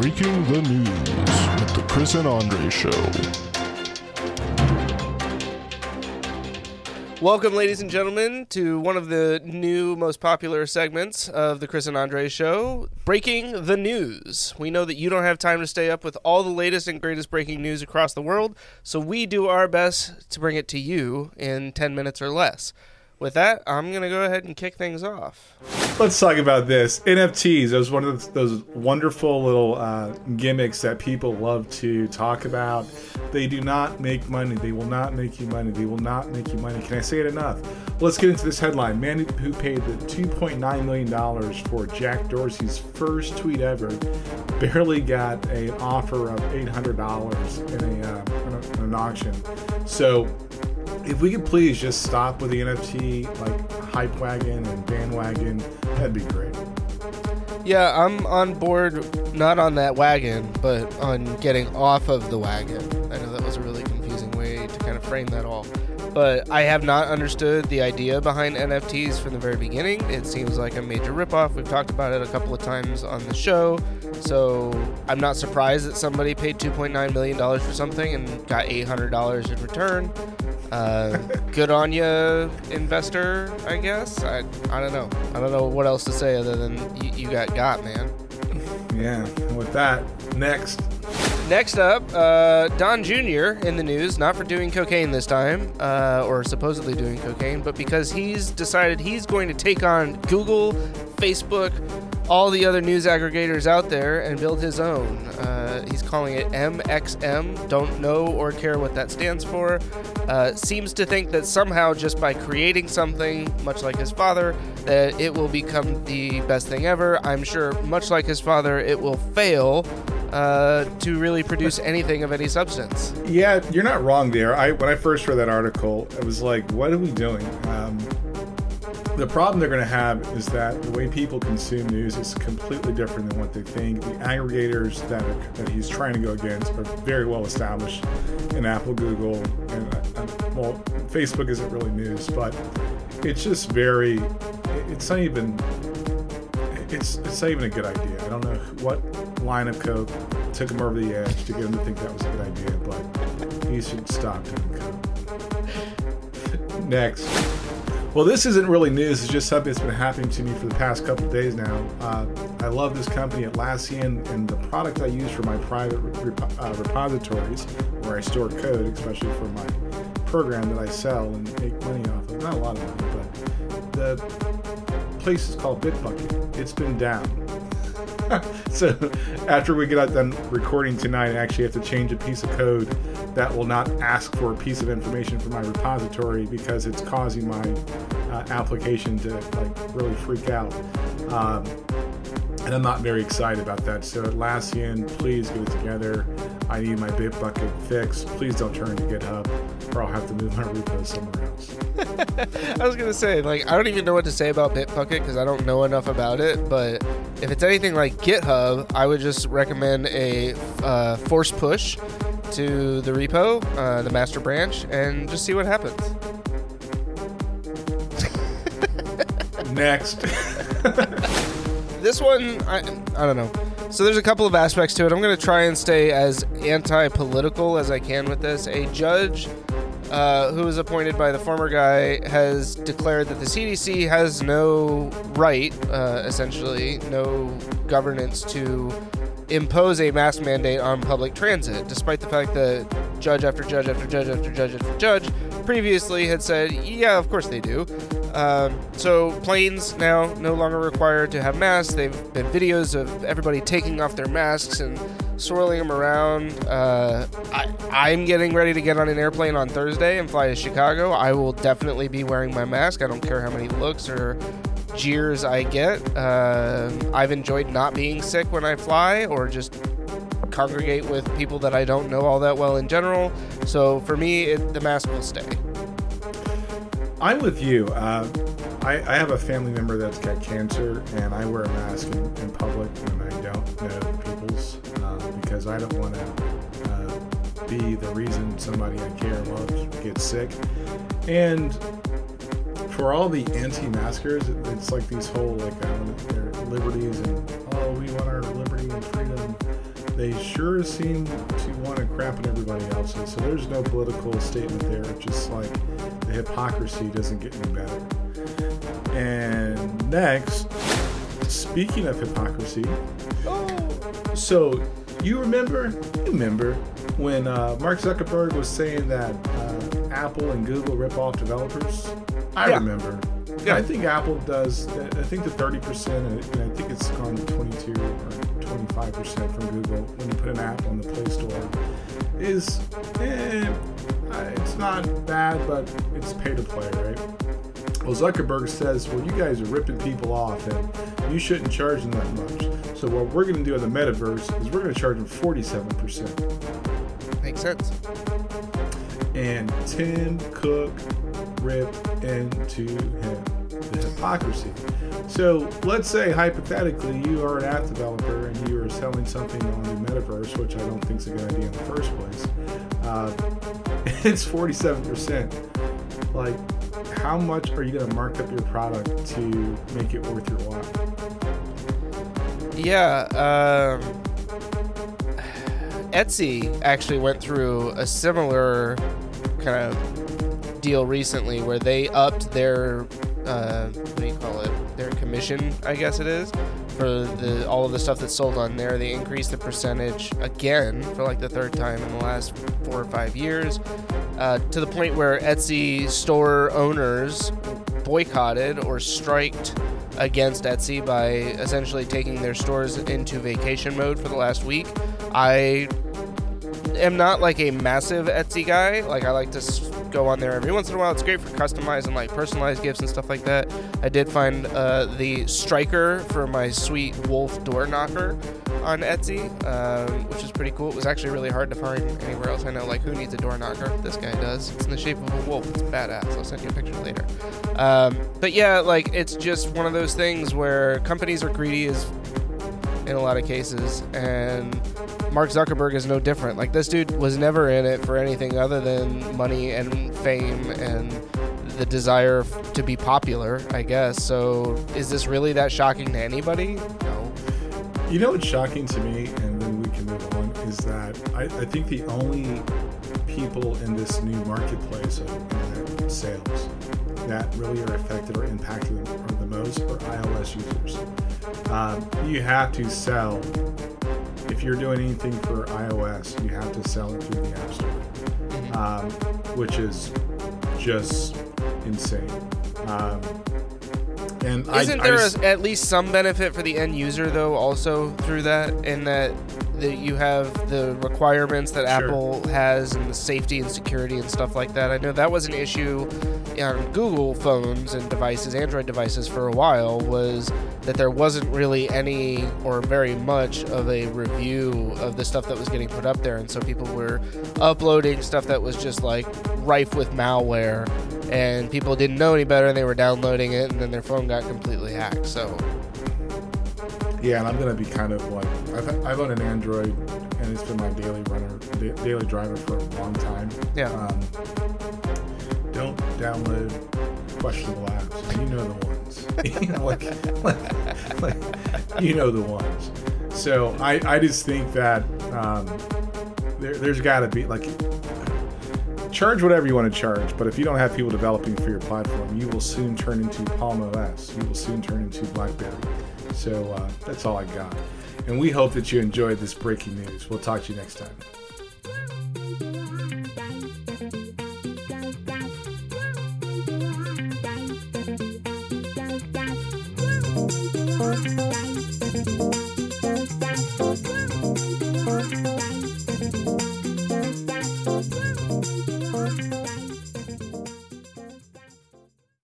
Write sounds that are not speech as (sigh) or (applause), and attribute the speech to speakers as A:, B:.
A: Breaking the News with the Chris and Andre Show.
B: Welcome, ladies and gentlemen, to one of the new, most popular segments of the Chris and Andre Show Breaking the News. We know that you don't have time to stay up with all the latest and greatest breaking news across the world, so we do our best to bring it to you in 10 minutes or less. With that, I'm going to go ahead and kick things off.
C: Let's talk about this. NFTs, those one of those wonderful little uh, gimmicks that people love to talk about. They do not make money. They will not make you money. They will not make you money. Can I say it enough? Let's get into this headline. Man who paid the $2.9 million for Jack Dorsey's first tweet ever barely got an offer of $800 in, a, uh, in, a, in an auction. So if we could please just stop with the NFT like hype wagon and bandwagon, that'd be great.
B: Yeah, I'm on board, not on that wagon, but on getting off of the wagon. I know that was a really confusing way to kind of frame that all. But I have not understood the idea behind NFTs from the very beginning. It seems like a major ripoff. We've talked about it a couple of times on the show. So I'm not surprised that somebody paid $2.9 million for something and got $800 in return. Uh, (laughs) good on you, investor. I guess. I I don't know. I don't know what else to say other than you, you got got, man.
C: Yeah. With that, next.
B: Next up, uh, Don Jr. in the news, not for doing cocaine this time, uh, or supposedly doing cocaine, but because he's decided he's going to take on Google, Facebook, all the other news aggregators out there and build his own. Uh, he's calling it MXM. Don't know or care what that stands for. Uh, seems to think that somehow just by creating something, much like his father, that it will become the best thing ever. I'm sure, much like his father, it will fail. Uh, to really produce anything of any substance.
C: Yeah, you're not wrong there. I when I first read that article, I was like, "What are we doing?" Um, the problem they're going to have is that the way people consume news is completely different than what they think. The aggregators that are, that he's trying to go against are very well established in Apple, Google, and uh, well, Facebook isn't really news, but it's just very. It's not even. It's it's not even a good idea. I don't know what line of coke took him over the edge to get him to think that was a good idea, but he should stop doing coke. Next. Well, this isn't really news. It's just something that's been happening to me for the past couple days now. Uh, I love this company, Atlassian, and the product I use for my private uh, repositories, where I store code, especially for my program that I sell and make money off of. Not a lot of money, but the place is called Bitbucket. It's been down. (laughs) so after we get out done recording tonight, I actually have to change a piece of code that will not ask for a piece of information from my repository because it's causing my uh, application to like really freak out. Um, and I'm not very excited about that. So Atlassian, please get it together. I need my Bitbucket fixed. Please don't turn to GitHub, or I'll have to move my repo somewhere else. (laughs)
B: I was gonna say, like, I don't even know what to say about Bitbucket because I don't know enough about it. But if it's anything like GitHub, I would just recommend a uh, force push to the repo, uh, the master branch, and just see what happens.
C: Next. (laughs)
B: this one, I, I don't know. So there's a couple of aspects to it. I'm going to try and stay as anti-political as I can with this. A judge uh, who was appointed by the former guy has declared that the CDC has no right, uh, essentially, no governance to impose a mask mandate on public transit, despite the fact that judge after judge after judge after judge after judge previously had said, yeah, of course they do. Um, so planes now no longer required to have masks. They've been videos of everybody taking off their masks and swirling them around. Uh, I, am getting ready to get on an airplane on Thursday and fly to Chicago. I will definitely be wearing my mask. I don't care how many looks or jeers I get. Uh, I've enjoyed not being sick when I fly or just congregate with people that I don't know all that well in general. So for me, it, the mask will stay.
C: I'm with you. Uh, I, I, have a family member that's got cancer, and I wear a mask in, in public when I don't know people's uh, because I don't want to uh, be the reason somebody I care about gets sick. And for all the anti-maskers, it's like these whole like uh, their liberties and oh we want our liberty and freedom. they sure seem to want to crap on everybody else's. So there's no political statement there. It's just like the hypocrisy doesn't get any better. And next, speaking of hypocrisy, so you remember, you remember when uh, Mark Zuckerberg was saying that uh, Apple and Google rip off developers? I
B: Yeah.
C: remember.
B: Yeah.
C: I think Apple does. I think the thirty percent, and I think it's gone to twenty-two or twenty-five percent from Google when you put an app on the Play Store. Is eh, uh, it's not bad, but it's pay to play, right? Well, Zuckerberg says, well, you guys are ripping people off and you shouldn't charge them that much. So, what we're going to do in the metaverse is we're going to charge them 47%.
B: Makes sense.
C: And Tim Cook ripped into him. The hypocrisy. So, let's say hypothetically you are an app developer and you are selling something on the metaverse, which I don't think is a good idea in the first place. Uh, (laughs) it's 47%. Like, how much are you going to mark up your product to make it worth your while?
B: Yeah, um, Etsy actually went through a similar kind of deal recently where they upped their uh, what do you call it? Their commission, I guess it is, for the all of the stuff that's sold on there. They increased the percentage again for like the third time in the last four or five years, uh, to the point where Etsy store owners boycotted or striked against Etsy by essentially taking their stores into vacation mode for the last week. I am not like a massive Etsy guy. Like I like to go on there every once in a while. It's great for customizing like personalized gifts and stuff like that. I did find uh, the striker for my sweet wolf door knocker on Etsy, um, which is pretty cool. It was actually really hard to find anywhere else. I know like who needs a door knocker? This guy does. It's in the shape of a wolf. It's badass. I'll send you a picture later. Um, but yeah, like it's just one of those things where companies are greedy as in a lot of cases and Mark Zuckerberg is no different. Like this dude was never in it for anything other than money and fame and the desire to be popular, I guess. So is this really that shocking to anybody? No.
C: You know what's shocking to me, and then we can move on, is that I, I think the only people in this new marketplace of internet sales that really are affected or impacted are the most are iOS users. Um, you have to sell, if you're doing anything for iOS, you have to sell it through the App Store, um, which is just insane. Um, and
B: Isn't
C: I
B: there
C: just-
B: a, at least some benefit for the end user though also through that in that that you have the requirements that
C: Sure.
B: Apple has and the safety and security and stuff like that. I know that was an issue on Google phones and devices, Android devices for a while was that there wasn't really any or very much of a review of the stuff that was getting put up there and so people were uploading stuff that was just like rife with malware and people didn't know any better and they were downloading it and then their phone got completely hacked so
C: Yeah, and I'm gonna be kind of like I've, I've owned an Android, and it's been my daily runner, da- daily driver for a long time.
B: Yeah.
C: Um, don't download questionable apps. You know the ones. you (laughs) know, like, like, you know the ones. So I, I just think that um, there, there's got to be like charge whatever you want to charge, but if you don't have people developing for your platform, you will soon turn into Palm OS. You will soon turn into BlackBerry. So uh, that's all I got. And we hope that you enjoyed this breaking news. We'll talk to you next time.